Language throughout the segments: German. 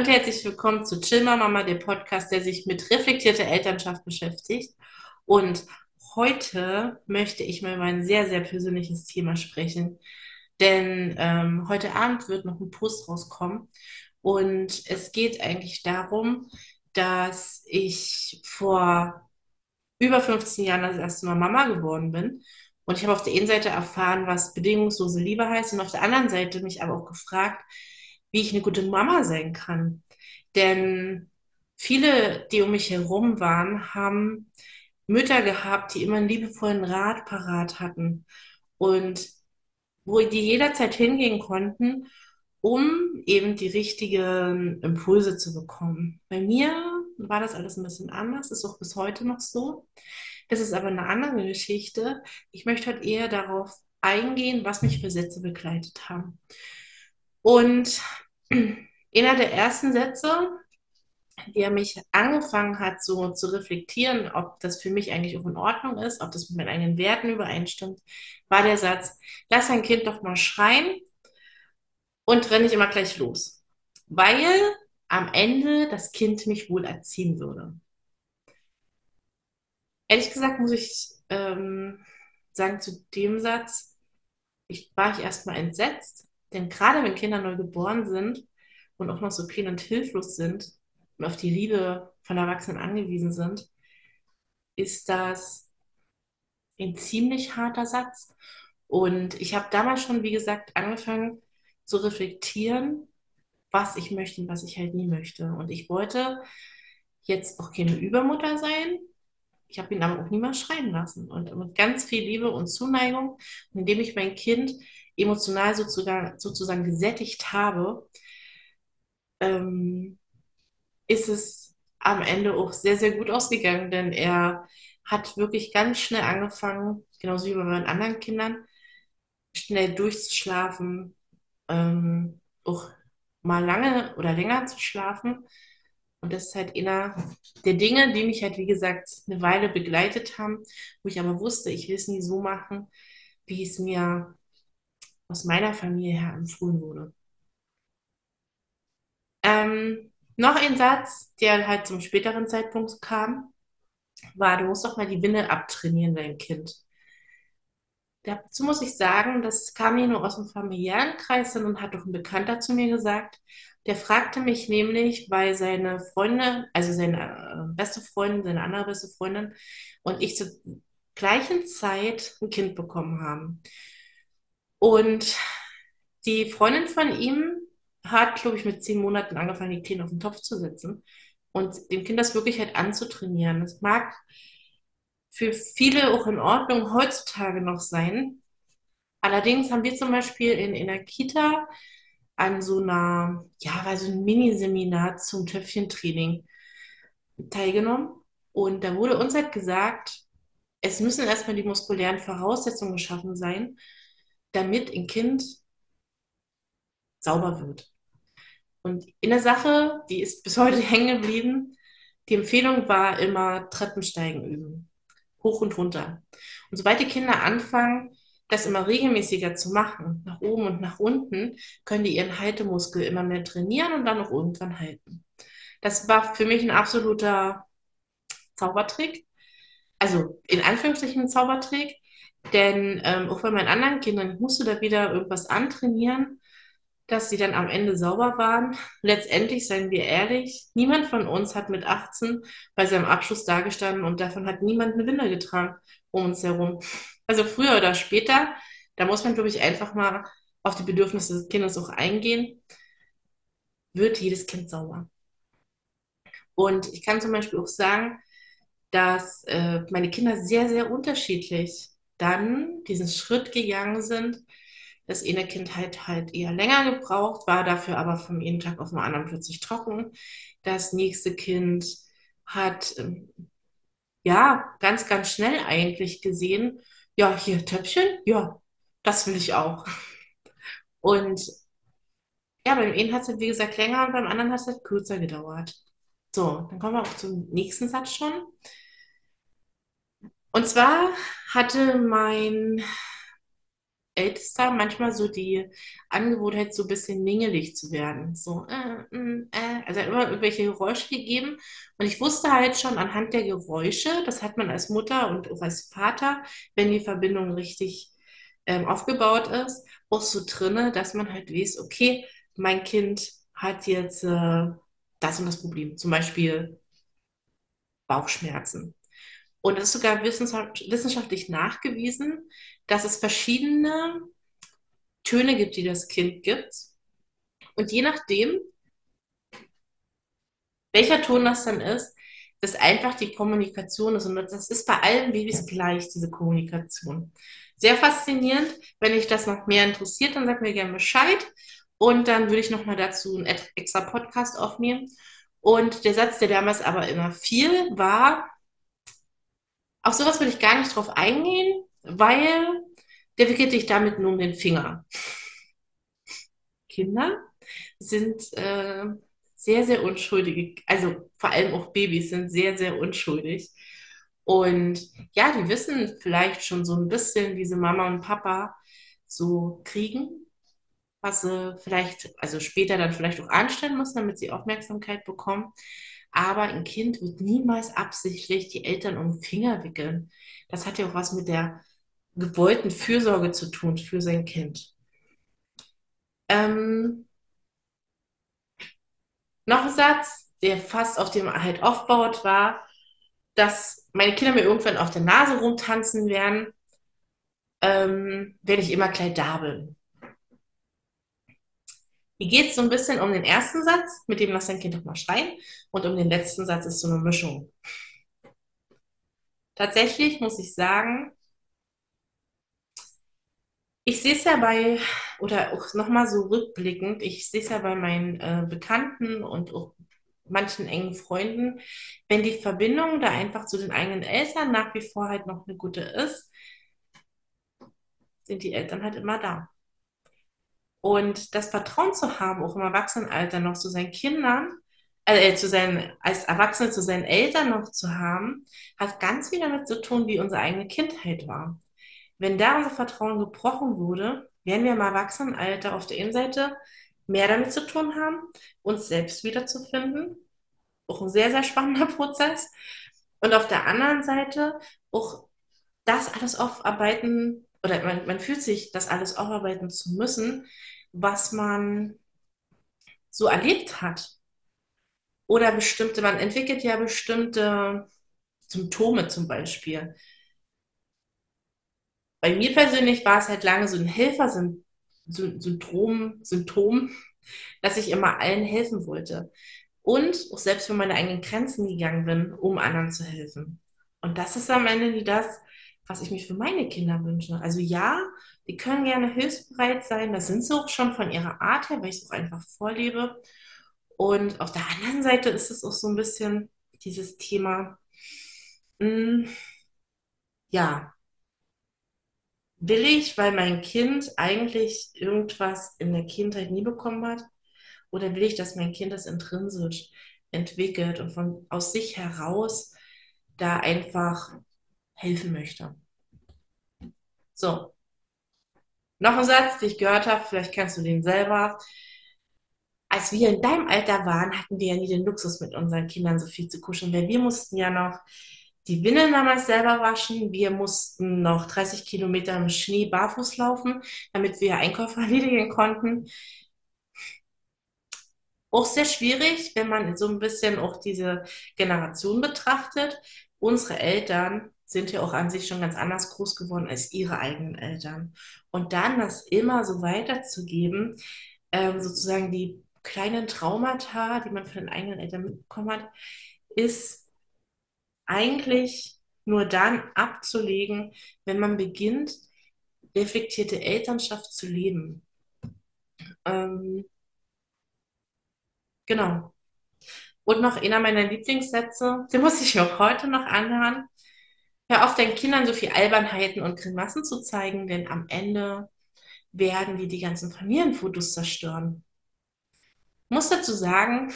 und herzlich willkommen zu Chilmer Mama, dem Podcast, der sich mit reflektierter Elternschaft beschäftigt. Und heute möchte ich mal über ein sehr, sehr persönliches Thema sprechen. Denn ähm, heute Abend wird noch ein Post rauskommen. Und es geht eigentlich darum, dass ich vor über 15 Jahren das erste Mal Mama geworden bin. Und ich habe auf der einen Seite erfahren, was bedingungslose Liebe heißt, und auf der anderen Seite mich aber auch gefragt, wie ich eine gute Mama sein kann. Denn viele, die um mich herum waren, haben Mütter gehabt, die immer einen liebevollen Rat parat hatten und wo die jederzeit hingehen konnten, um eben die richtigen Impulse zu bekommen. Bei mir war das alles ein bisschen anders, ist auch bis heute noch so. Das ist aber eine andere Geschichte. Ich möchte heute eher darauf eingehen, was mich für Sätze begleitet haben. Und einer der ersten Sätze, der mich angefangen hat, so zu reflektieren, ob das für mich eigentlich auch in Ordnung ist, ob das mit meinen eigenen Werten übereinstimmt, war der Satz, lass ein Kind doch mal schreien und renn nicht immer gleich los. Weil am Ende das Kind mich wohl erziehen würde. Ehrlich gesagt muss ich ähm, sagen zu dem Satz, ich, war ich erstmal entsetzt, denn gerade wenn Kinder neu geboren sind und auch noch so klein und hilflos sind und auf die Liebe von Erwachsenen angewiesen sind, ist das ein ziemlich harter Satz. Und ich habe damals schon, wie gesagt, angefangen zu reflektieren, was ich möchte und was ich halt nie möchte. Und ich wollte jetzt auch keine Übermutter sein. Ich habe ihn aber auch niemals schreien lassen. Und mit ganz viel Liebe und Zuneigung, indem ich mein Kind emotional sozusagen, sozusagen gesättigt habe, ähm, ist es am Ende auch sehr, sehr gut ausgegangen, denn er hat wirklich ganz schnell angefangen, genauso wie bei meinen anderen Kindern, schnell durchzuschlafen, ähm, auch mal lange oder länger zu schlafen. Und das ist halt einer der Dinge, die mich halt, wie gesagt, eine Weile begleitet haben, wo ich aber wusste, ich will es nie so machen, wie es mir aus meiner Familie her empfohlen wurde. Ähm, noch ein Satz, der halt zum späteren Zeitpunkt kam, war, du musst doch mal die Winde abtrainieren, dein Kind. Dazu muss ich sagen, das kam mir nur aus dem familiären Kreis und hat doch ein Bekannter zu mir gesagt, der fragte mich nämlich, weil seine Freunde, also seine äh, beste Freundin, seine andere beste Freundin und ich zur gleichen Zeit ein Kind bekommen haben. Und die Freundin von ihm hat, glaube ich, mit zehn Monaten angefangen, die Kleen auf den Topf zu setzen und dem Kind das wirklich halt anzutrainieren. Das mag für viele auch in Ordnung heutzutage noch sein. Allerdings haben wir zum Beispiel in, in der Kita an so einer, ja, war so ein Miniseminar zum Töpfchentraining teilgenommen. Und da wurde uns halt gesagt, es müssen erstmal die muskulären Voraussetzungen geschaffen sein, damit ein Kind sauber wird. Und in der Sache, die ist bis heute hängen geblieben, die Empfehlung war immer Treppensteigen üben. Hoch und runter. Und sobald die Kinder anfangen, das immer regelmäßiger zu machen, nach oben und nach unten, können die ihren Haltemuskel immer mehr trainieren und dann auch irgendwann halten. Das war für mich ein absoluter Zaubertrick. Also in Anführungsstrichen Zaubertrick, denn ähm, auch bei meinen anderen Kindern, ich musste da wieder irgendwas antrainieren, dass sie dann am Ende sauber waren. Letztendlich, seien wir ehrlich, niemand von uns hat mit 18 bei seinem Abschluss dagestanden und davon hat niemand eine Windel getragen um uns herum. Also früher oder später, da muss man, glaube ich, einfach mal auf die Bedürfnisse des Kindes auch eingehen, wird jedes Kind sauber. Und ich kann zum Beispiel auch sagen, dass äh, meine Kinder sehr, sehr unterschiedlich dann diesen Schritt gegangen sind. Das eine Kind halt eher länger gebraucht, war dafür aber vom einen Tag auf den anderen plötzlich trocken. Das nächste Kind hat ähm, ja ganz, ganz schnell eigentlich gesehen, ja, hier Töpfchen, ja, das will ich auch. Und ja, beim einen hat es halt, wie gesagt, länger und beim anderen hat es halt kürzer gedauert. So, dann kommen wir auch zum nächsten Satz schon. Und zwar hatte mein Ältester manchmal so die Angewohnheit, so ein bisschen mingelig zu werden. So, äh, mm, äh. Also er hat immer irgendwelche Geräusche gegeben. Und ich wusste halt schon anhand der Geräusche, das hat man als Mutter und auch als Vater, wenn die Verbindung richtig ähm, aufgebaut ist, auch so drinne, dass man halt weiß, okay, mein Kind hat jetzt äh, das und das Problem. Zum Beispiel Bauchschmerzen. Und es ist sogar wissenschaftlich nachgewiesen, dass es verschiedene Töne gibt, die das Kind gibt. Und je nachdem, welcher Ton das dann ist, dass einfach die Kommunikation ist. Und das ist bei allen Babys gleich, diese Kommunikation. Sehr faszinierend. Wenn dich das noch mehr interessiert, dann sag mir gerne Bescheid. Und dann würde ich nochmal dazu einen extra Podcast aufnehmen. Und der Satz, der damals aber immer fiel, war, auf sowas würde ich gar nicht drauf eingehen, weil der wickelt dich damit nur um den Finger. Kinder sind äh, sehr, sehr unschuldige, also vor allem auch Babys sind sehr, sehr unschuldig. Und ja, die wissen vielleicht schon so ein bisschen, wie sie Mama und Papa so kriegen, was sie vielleicht, also später dann vielleicht auch anstellen müssen, damit sie Aufmerksamkeit bekommen. Aber ein Kind wird niemals absichtlich die Eltern um den Finger wickeln. Das hat ja auch was mit der gewollten Fürsorge zu tun für sein Kind. Ähm, noch ein Satz, der fast auf dem halt aufbaut, war, dass meine Kinder mir irgendwann auf der Nase rumtanzen werden, ähm, wenn ich immer da bin. Hier geht es so ein bisschen um den ersten Satz, mit dem lass dein Kind doch mal schreien, und um den letzten Satz ist so eine Mischung. Tatsächlich muss ich sagen, ich sehe es ja bei, oder auch nochmal so rückblickend, ich sehe es ja bei meinen äh, Bekannten und auch manchen engen Freunden, wenn die Verbindung da einfach zu den eigenen Eltern nach wie vor halt noch eine gute ist, sind die Eltern halt immer da. Und das Vertrauen zu haben, auch im Erwachsenenalter noch zu seinen Kindern, äh, zu seinen, als Erwachsene zu seinen Eltern noch zu haben, hat ganz viel damit zu tun, wie unsere eigene Kindheit war. Wenn da unser Vertrauen gebrochen wurde, werden wir im Erwachsenenalter auf der Innenseite mehr damit zu tun haben, uns selbst wiederzufinden. Auch ein sehr, sehr spannender Prozess. Und auf der anderen Seite auch das alles aufarbeiten, oder man, man fühlt sich, das alles aufarbeiten zu müssen, was man so erlebt hat. Oder bestimmte, man entwickelt ja bestimmte Symptome zum Beispiel. Bei mir persönlich war es halt lange so ein Helfersyndrom, Symptom, dass ich immer allen helfen wollte. Und auch selbst für meine eigenen Grenzen gegangen bin, um anderen zu helfen. Und das ist am Ende nie das, was ich mir für meine Kinder wünsche. Also ja, die können gerne hilfsbereit sein, das sind sie auch schon von ihrer Art her, weil ich es auch einfach vorlebe. Und auf der anderen Seite ist es auch so ein bisschen dieses Thema, mh, hm, ja, will ich, weil mein Kind eigentlich irgendwas in der Kindheit nie bekommen hat, oder will ich, dass mein Kind das intrinsisch entwickelt und von aus sich heraus da einfach helfen möchte. So. Noch ein Satz, den ich gehört habe, vielleicht kennst du den selber. Als wir in deinem Alter waren, hatten wir ja nie den Luxus, mit unseren Kindern so viel zu kuscheln, weil wir mussten ja noch die Windeln damals selber waschen. Wir mussten noch 30 Kilometer im Schnee barfuß laufen, damit wir Einkäufe erledigen konnten. Auch sehr schwierig, wenn man so ein bisschen auch diese Generation betrachtet. Unsere Eltern sind ja auch an sich schon ganz anders groß geworden als ihre eigenen Eltern. Und dann das immer so weiterzugeben, ähm, sozusagen die kleinen Traumata, die man von den eigenen Eltern mitbekommen hat, ist eigentlich nur dann abzulegen, wenn man beginnt, reflektierte Elternschaft zu leben. Ähm, genau. Und noch einer meiner Lieblingssätze, den muss ich auch heute noch anhören. Hör auf, deinen Kindern so viel Albernheiten und Grimassen zu zeigen, denn am Ende werden wir die ganzen Familienfotos zerstören. Ich muss dazu sagen,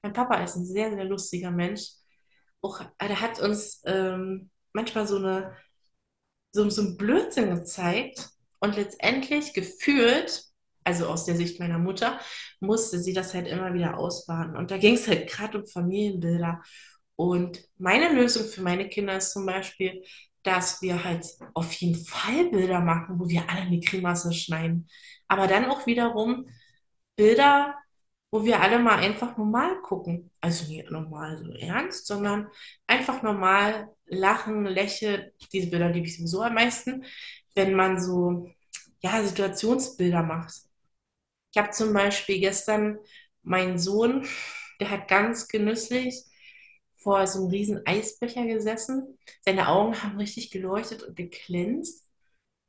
mein Papa ist ein sehr, sehr lustiger Mensch. Auch, er hat uns ähm, manchmal so eine so, so ein Blödsinn gezeigt Und letztendlich gefühlt, also aus der Sicht meiner Mutter, musste sie das halt immer wieder ausbaden. Und da ging es halt gerade um Familienbilder. Und meine Lösung für meine Kinder ist zum Beispiel, dass wir halt auf jeden Fall Bilder machen, wo wir alle in die Crememasse schneiden. Aber dann auch wiederum Bilder, wo wir alle mal einfach normal gucken. Also nicht normal so ernst, sondern einfach normal lachen, lächeln. Diese Bilder liebe ich sowieso am meisten, wenn man so, ja, Situationsbilder macht. Ich habe zum Beispiel gestern meinen Sohn, der hat ganz genüsslich vor so einem riesen Eisbecher gesessen. Seine Augen haben richtig geleuchtet und geglänzt.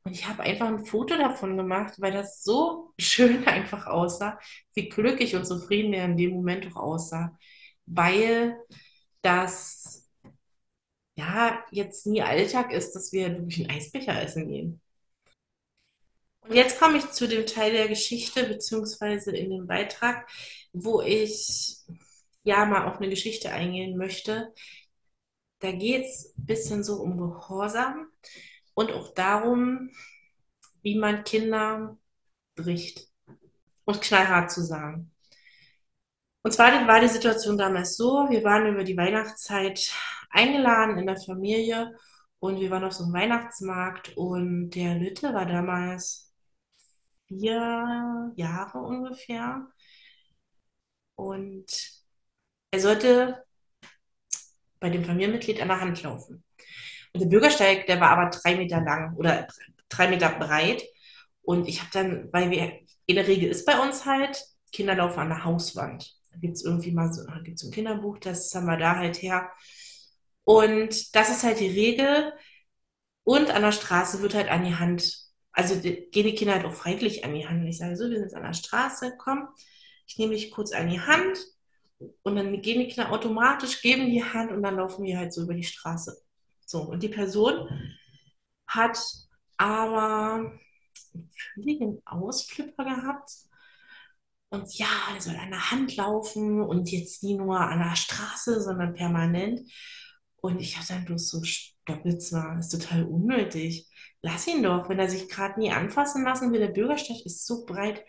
Und ich habe einfach ein Foto davon gemacht, weil das so schön einfach aussah, wie glücklich und zufrieden er in dem Moment auch aussah. Weil das ja jetzt nie Alltag ist, dass wir wirklich einen Eisbecher essen gehen. Und jetzt komme ich zu dem Teil der Geschichte, beziehungsweise in dem Beitrag, wo ich ja mal auf eine Geschichte eingehen möchte. Da geht es ein bisschen so um Gehorsam und auch darum, wie man Kinder bricht und knallhart zu sagen. Und zwar war die Situation damals so, wir waren über die Weihnachtszeit eingeladen in der Familie und wir waren auf so einem Weihnachtsmarkt und der Lütte war damals vier Jahre ungefähr und er sollte bei dem Familienmitglied an der Hand laufen. Und der Bürgersteig, der war aber drei Meter lang oder drei Meter breit. Und ich habe dann, weil wir, in der Regel ist bei uns halt, Kinder laufen an der Hauswand. Da gibt es irgendwie mal so, da gibt es ein Kinderbuch, das haben wir da halt her. Und das ist halt die Regel. Und an der Straße wird halt an die Hand, also gehen die Kinder halt auch freiwillig an die Hand. Und ich sage so, wir sind jetzt an der Straße, komm, ich nehme dich kurz an die Hand. Und dann gehen die Kinder automatisch, geben die Hand und dann laufen wir halt so über die Straße. So, und die Person hat aber einen völligen Ausflipper gehabt. Und ja, er soll an der Hand laufen und jetzt nie nur an der Straße, sondern permanent. Und ich habe dann bloß so, stopp jetzt mal, das ist total unnötig. Lass ihn doch, wenn er sich gerade nie anfassen lassen will. Der Bürgersteig ist so breit.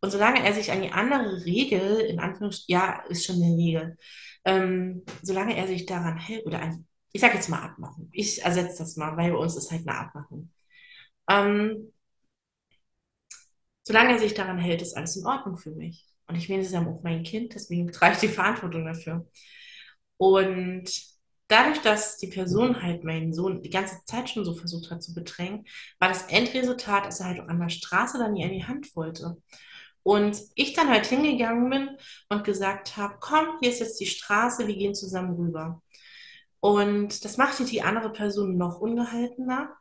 Und solange er sich an die andere Regel, in Anführungsstrichen, ja, ist schon eine Regel, ähm, solange er sich daran hält, oder an, ich sage jetzt mal Abmachung, ich ersetze das mal, weil bei uns ist halt eine Abmachung. Ähm, solange er sich daran hält, ist alles in Ordnung für mich. Und ich meine, es ist ja auch mein Kind, deswegen trage ich die Verantwortung dafür. Und dadurch, dass die Person halt meinen Sohn die ganze Zeit schon so versucht hat zu bedrängen, war das Endresultat, dass er halt auch an der Straße dann nie an die Hand wollte. Und ich dann halt hingegangen bin und gesagt habe, komm, hier ist jetzt die Straße, wir gehen zusammen rüber. Und das machte die andere Person noch ungehaltener.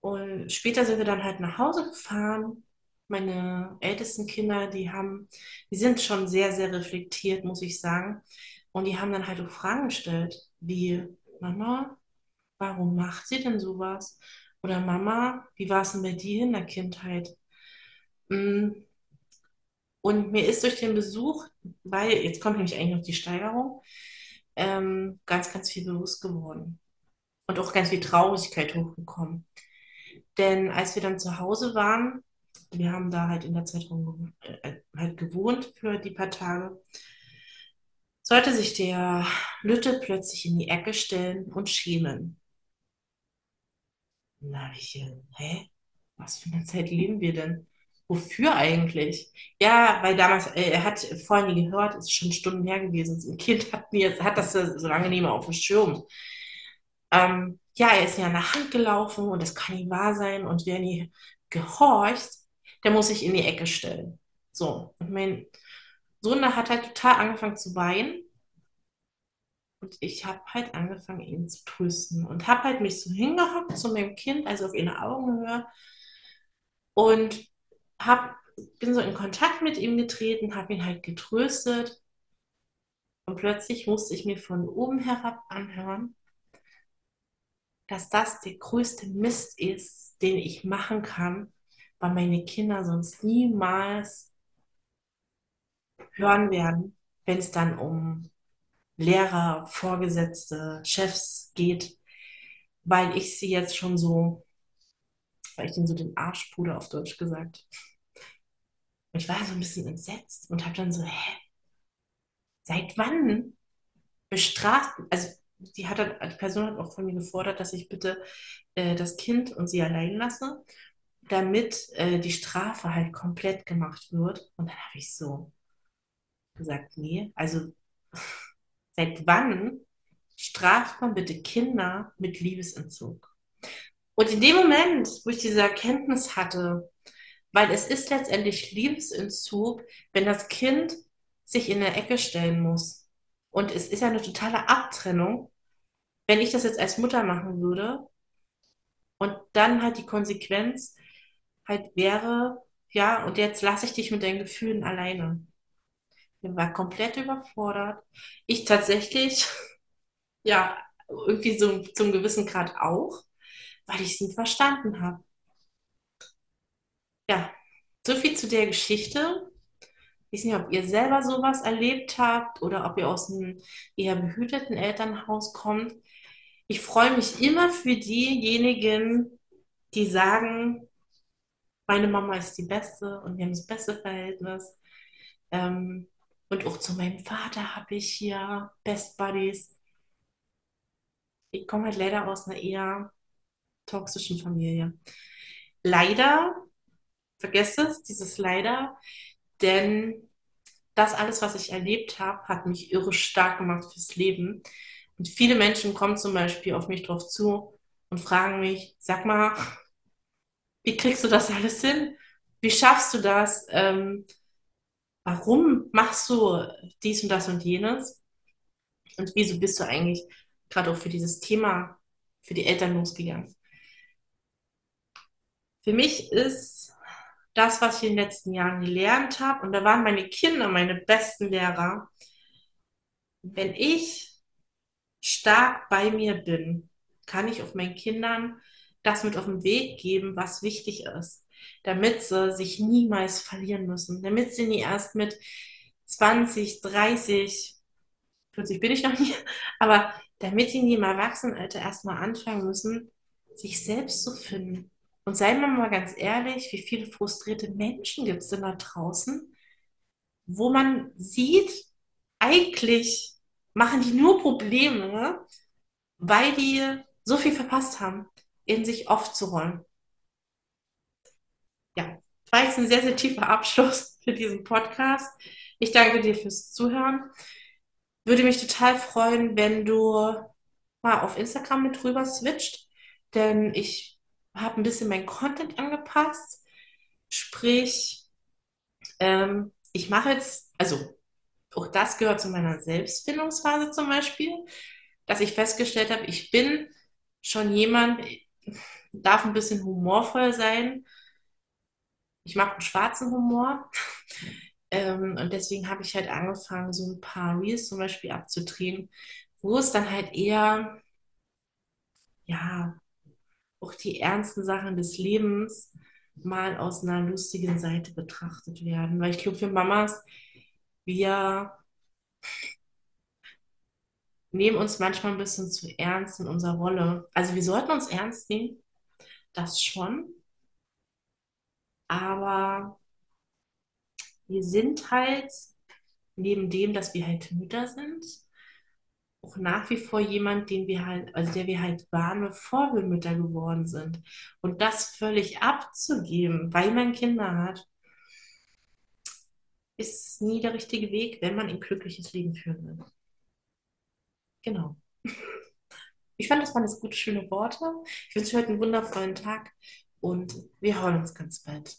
Und später sind wir dann halt nach Hause gefahren. Meine ältesten Kinder, die haben, die sind schon sehr, sehr reflektiert, muss ich sagen. Und die haben dann halt auch Fragen gestellt, wie, Mama, warum macht sie denn sowas? Oder Mama, wie war es denn bei dir in der Kindheit? Mm, Und mir ist durch den Besuch, weil, jetzt kommt nämlich eigentlich noch die Steigerung, ähm, ganz, ganz viel bewusst geworden. Und auch ganz viel Traurigkeit hochgekommen. Denn als wir dann zu Hause waren, wir haben da halt in der Zeitraum äh, halt gewohnt für die paar Tage, sollte sich der Lütte plötzlich in die Ecke stellen und schämen. Na, ich, äh, hä? Was für eine Zeit leben wir denn? Wofür eigentlich? Ja, weil damals, äh, er hat vorhin nie gehört, es ist schon Stunden her gewesen. Ein Kind hat, nie, hat das so lange nicht mehr auf dem Schirm. Ähm, ja, er ist mir an der Hand gelaufen und das kann nicht wahr sein. Und wer nie gehorcht, der muss sich in die Ecke stellen. So, und mein Sohn, hat halt total angefangen zu weinen. Und ich habe halt angefangen, ihn zu trösten. Und habe halt mich so hingehockt zu meinem Kind, also auf ihre Augenhöhe. Und hab, bin so in Kontakt mit ihm getreten, habe ihn halt getröstet. Und plötzlich musste ich mir von oben herab anhören, dass das der größte Mist ist, den ich machen kann, weil meine Kinder sonst niemals hören werden, wenn es dann um Lehrer, Vorgesetzte, Chefs geht, weil ich sie jetzt schon so weil ich ihm so den Arschpuder auf Deutsch gesagt. Und ich war so ein bisschen entsetzt und habe dann so, hä? Seit wann bestraft, also die hat dann, die Person hat auch von mir gefordert, dass ich bitte äh, das Kind und sie allein lasse, damit äh, die Strafe halt komplett gemacht wird. Und dann habe ich so gesagt, nee, also seit wann straft man bitte Kinder mit Liebesentzug? Und in dem Moment, wo ich diese Erkenntnis hatte, weil es ist letztendlich Liebesentzug, wenn das Kind sich in der Ecke stellen muss. Und es ist ja eine totale Abtrennung, wenn ich das jetzt als Mutter machen würde. Und dann halt die Konsequenz halt wäre, ja, und jetzt lasse ich dich mit deinen Gefühlen alleine. Ich war komplett überfordert. Ich tatsächlich, ja, irgendwie so zum gewissen Grad auch, weil ich es nie verstanden habe. Ja, so viel zu der Geschichte. Ich weiß nicht, ob ihr selber sowas erlebt habt oder ob ihr aus einem eher behüteten Elternhaus kommt. Ich freue mich immer für diejenigen, die sagen, meine Mama ist die Beste und wir haben das beste Verhältnis. Ähm, und auch zu meinem Vater habe ich hier Best Buddies. Ich komme halt leider aus einer eher toxischen Familie. Leider, vergesst es, dieses Leider, denn das alles, was ich erlebt habe, hat mich irre stark gemacht fürs Leben. Und viele Menschen kommen zum Beispiel auf mich drauf zu und fragen mich, sag mal, wie kriegst du das alles hin? Wie schaffst du das? Ähm, warum machst du dies und das und jenes? Und wieso bist du eigentlich gerade auch für dieses Thema, für die Eltern losgegangen? Für mich ist das, was ich in den letzten Jahren gelernt habe, und da waren meine Kinder meine besten Lehrer, wenn ich stark bei mir bin, kann ich auf meinen Kindern das mit auf den Weg geben, was wichtig ist, damit sie sich niemals verlieren müssen, damit sie nie erst mit 20, 30, 40 bin ich noch nie, aber damit sie nie im Erwachsenenalter erstmal anfangen müssen, sich selbst zu finden. Und seien wir mal ganz ehrlich, wie viele frustrierte Menschen gibt es denn da draußen, wo man sieht, eigentlich machen die nur Probleme, weil die so viel verpasst haben, in sich aufzuräumen. Ja, war jetzt ein sehr, sehr tiefer Abschluss für diesen Podcast. Ich danke dir fürs Zuhören. Würde mich total freuen, wenn du mal auf Instagram mit rüber switcht, denn ich habe ein bisschen mein Content angepasst. Sprich, ähm, ich mache jetzt, also auch das gehört zu meiner Selbstfindungsphase zum Beispiel, dass ich festgestellt habe, ich bin schon jemand, darf ein bisschen humorvoll sein. Ich mag einen schwarzen Humor. Ähm, und deswegen habe ich halt angefangen, so ein paar Reels zum Beispiel abzudrehen, wo es dann halt eher, ja, auch die ernsten Sachen des Lebens mal aus einer lustigen Seite betrachtet werden. Weil ich glaube, für Mamas, wir nehmen uns manchmal ein bisschen zu ernst in unserer Rolle. Also wir sollten uns ernst nehmen, das schon, aber wir sind halt neben dem, dass wir halt Mütter sind, auch nach wie vor jemand, den wir halt, also der wir halt waren, bevor wir Mütter geworden sind. Und das völlig abzugeben, weil man Kinder hat, ist nie der richtige Weg, wenn man ein glückliches Leben führen will. Genau. Ich fand, das waren jetzt gute, schöne Worte. Ich wünsche euch heute einen wundervollen Tag und wir hören uns ganz bald.